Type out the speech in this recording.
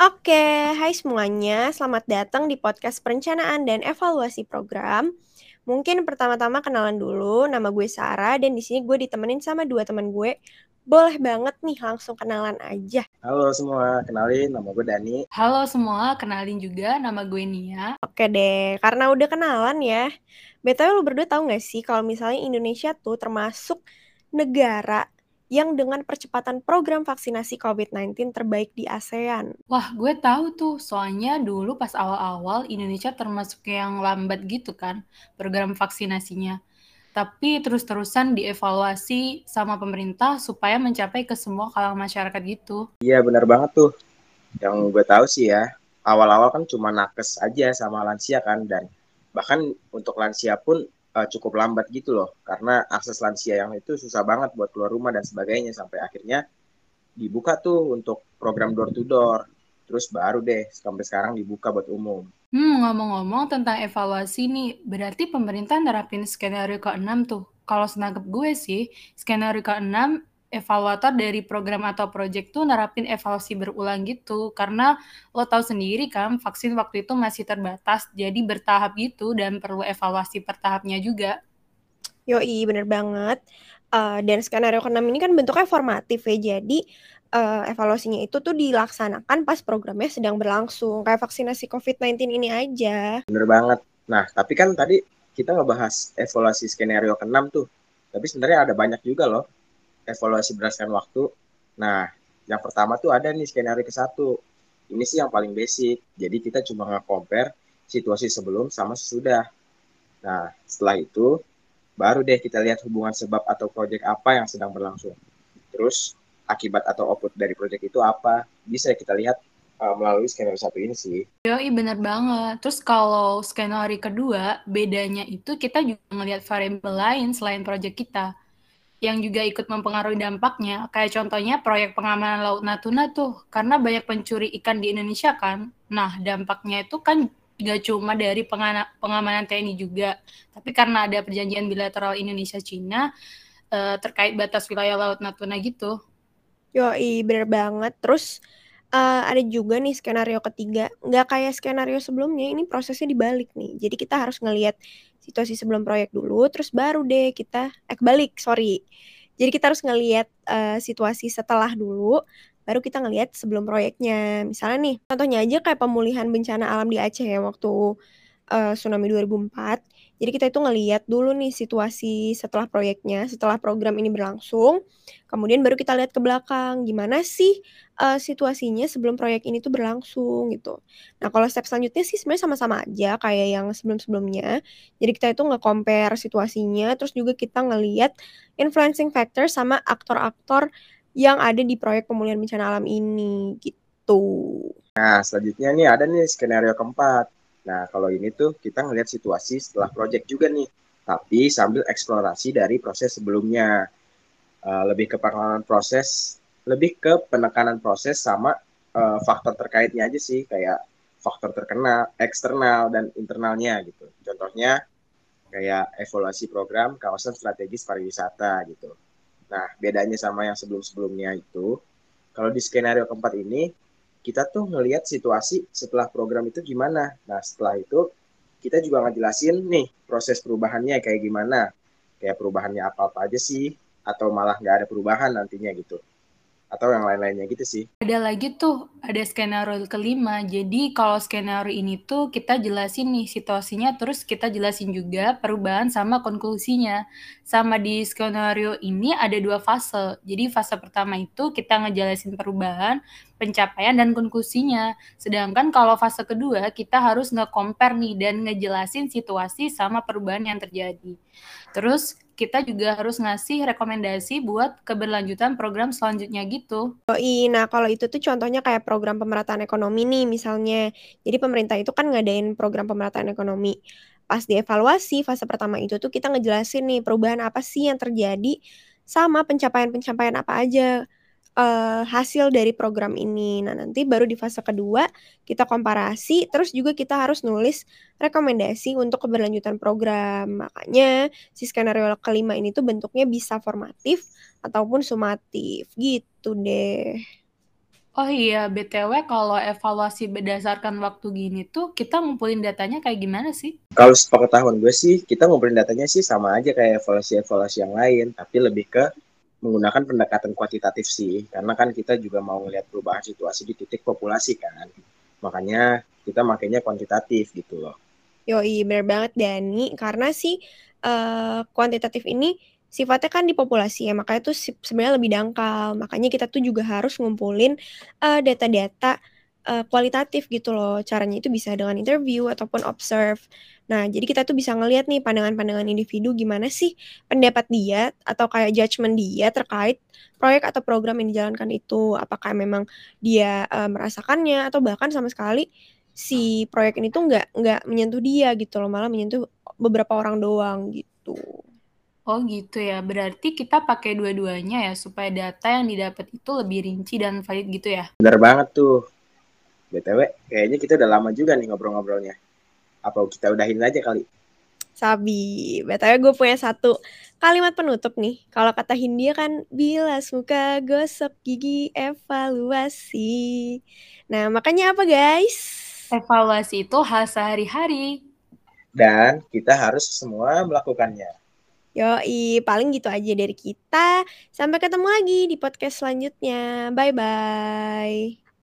Oke, hai semuanya. Selamat datang di podcast perencanaan dan evaluasi program. Mungkin pertama-tama kenalan dulu, nama gue Sarah dan di sini gue ditemenin sama dua teman gue. Boleh banget nih langsung kenalan aja. Halo semua, kenalin nama gue Dani. Halo semua, kenalin juga nama gue Nia. Oke deh, karena udah kenalan ya. BTW lu berdua tahu gak sih kalau misalnya Indonesia tuh termasuk negara yang dengan percepatan program vaksinasi COVID-19 terbaik di ASEAN. Wah, gue tahu tuh, soalnya dulu pas awal-awal Indonesia termasuk yang lambat gitu kan program vaksinasinya. Tapi terus-terusan dievaluasi sama pemerintah supaya mencapai ke semua kalangan masyarakat gitu. Iya, benar banget tuh. Yang gue tahu sih ya, awal-awal kan cuma nakes aja sama lansia kan dan bahkan untuk lansia pun uh, cukup lambat gitu loh karena akses lansia yang itu susah banget buat keluar rumah dan sebagainya sampai akhirnya dibuka tuh untuk program door to door terus baru deh sampai sekarang dibuka buat umum. Hmm, ngomong-ngomong tentang evaluasi nih, berarti pemerintah nerapin skenario ke-6 tuh. Kalau senangkep gue sih, skenario ke-6 evaluator dari program atau proyek tuh nerapin evaluasi berulang gitu karena lo tahu sendiri kan vaksin waktu itu masih terbatas jadi bertahap gitu dan perlu evaluasi per tahapnya juga. Yoi bener banget uh, dan skenario ke-6 ini kan bentuknya formatif ya jadi uh, evaluasinya itu tuh dilaksanakan pas programnya sedang berlangsung kayak vaksinasi COVID-19 ini aja. Bener banget. Nah tapi kan tadi kita ngebahas evaluasi skenario ke-6 tuh tapi sebenarnya ada banyak juga loh evaluasi berdasarkan waktu. Nah, yang pertama tuh ada nih skenario ke satu. Ini sih yang paling basic. Jadi kita cuma nge-compare situasi sebelum sama sesudah. Nah, setelah itu baru deh kita lihat hubungan sebab atau proyek apa yang sedang berlangsung. Terus akibat atau output dari proyek itu apa? Bisa kita lihat uh, melalui skenario satu ini sih. Yoi, bener banget. Terus kalau skenario kedua, bedanya itu kita juga ngelihat variabel lain selain proyek kita yang juga ikut mempengaruhi dampaknya. Kayak contohnya proyek pengamanan Laut Natuna tuh, karena banyak pencuri ikan di Indonesia kan. Nah, dampaknya itu kan gak cuma dari pengamanan TNI juga, tapi karena ada perjanjian bilateral Indonesia-Cina uh, terkait batas wilayah Laut Natuna gitu. Yoi, bener banget. Terus uh, ada juga nih skenario ketiga, nggak kayak skenario sebelumnya, ini prosesnya dibalik nih. Jadi kita harus ngelihat situasi sebelum proyek dulu, terus baru deh kita eh kebalik, sorry. Jadi kita harus ngelihat uh, situasi setelah dulu, baru kita ngelihat sebelum proyeknya. Misalnya nih, contohnya aja kayak pemulihan bencana alam di Aceh ya waktu uh, tsunami 2004. Jadi kita itu ngeliat dulu nih situasi setelah proyeknya, setelah program ini berlangsung, kemudian baru kita lihat ke belakang, gimana sih uh, situasinya sebelum proyek ini tuh berlangsung gitu. Nah kalau step selanjutnya sih sebenarnya sama-sama aja kayak yang sebelum-sebelumnya. Jadi kita itu nge-compare situasinya, terus juga kita ngeliat influencing factor sama aktor-aktor yang ada di proyek pemulihan bencana alam ini gitu. Nah selanjutnya nih ada nih skenario keempat Nah, kalau ini tuh kita ngelihat situasi setelah project juga nih, tapi sambil eksplorasi dari proses sebelumnya. Uh, lebih ke pengalaman proses, lebih ke penekanan proses sama uh, faktor terkaitnya aja sih, kayak faktor terkena, eksternal dan internalnya gitu. Contohnya kayak evaluasi program kawasan strategis pariwisata gitu. Nah, bedanya sama yang sebelum-sebelumnya itu, kalau di skenario keempat ini kita tuh ngelihat situasi setelah program itu gimana. Nah, setelah itu kita juga ngejelasin nih proses perubahannya kayak gimana. Kayak perubahannya apa-apa aja sih, atau malah nggak ada perubahan nantinya gitu atau yang lain-lainnya gitu sih. Ada lagi tuh, ada skenario kelima. Jadi kalau skenario ini tuh kita jelasin nih situasinya, terus kita jelasin juga perubahan sama konklusinya. Sama di skenario ini ada dua fase. Jadi fase pertama itu kita ngejelasin perubahan, pencapaian, dan konklusinya. Sedangkan kalau fase kedua kita harus nge-compare nih dan ngejelasin situasi sama perubahan yang terjadi. Terus kita juga harus ngasih rekomendasi buat keberlanjutan program selanjutnya gitu. Oh iya, nah kalau itu tuh contohnya kayak program pemerataan ekonomi nih misalnya. Jadi pemerintah itu kan ngadain program pemerataan ekonomi. Pas dievaluasi fase pertama itu tuh kita ngejelasin nih perubahan apa sih yang terjadi sama pencapaian-pencapaian apa aja uh, hasil dari program ini. Nah, nanti baru di fase kedua kita komparasi, terus juga kita harus nulis rekomendasi untuk keberlanjutan program. Makanya si skenario kelima ini tuh bentuknya bisa formatif ataupun sumatif gitu deh. Oh iya, BTW kalau evaluasi berdasarkan waktu gini tuh, kita ngumpulin datanya kayak gimana sih? Kalau sepengetahuan gue sih, kita ngumpulin datanya sih sama aja kayak evaluasi-evaluasi yang lain, tapi lebih ke menggunakan pendekatan kuantitatif sih, karena kan kita juga mau ngelihat perubahan situasi di titik populasi kan. Makanya kita makainya kuantitatif gitu loh. Yoi, bener banget Dani, karena sih uh, kuantitatif ini sifatnya kan di populasi ya, makanya tuh sebenarnya lebih dangkal. Makanya kita tuh juga harus ngumpulin uh, data-data uh, kualitatif gitu loh. Caranya itu bisa dengan interview ataupun observe. Nah, jadi kita tuh bisa ngelihat nih pandangan-pandangan individu gimana sih pendapat dia atau kayak judgement dia terkait proyek atau program yang dijalankan itu. Apakah memang dia uh, merasakannya atau bahkan sama sekali si proyek ini tuh nggak nggak menyentuh dia gitu loh, malah menyentuh beberapa orang doang gitu. Oh gitu ya, berarti kita pakai dua-duanya ya supaya data yang didapat itu lebih rinci dan valid gitu ya? Bener banget tuh. BTW, kayaknya kita udah lama juga nih ngobrol-ngobrolnya. Apa kita udahin aja kali? Sabi, BTW gue punya satu kalimat penutup nih. Kalau kata Hindia kan, bilas muka, gosok gigi, evaluasi. Nah, makanya apa guys? Evaluasi itu hal sehari-hari. Dan kita harus semua melakukannya. Yoi, paling gitu aja dari kita. Sampai ketemu lagi di podcast selanjutnya. Bye-bye.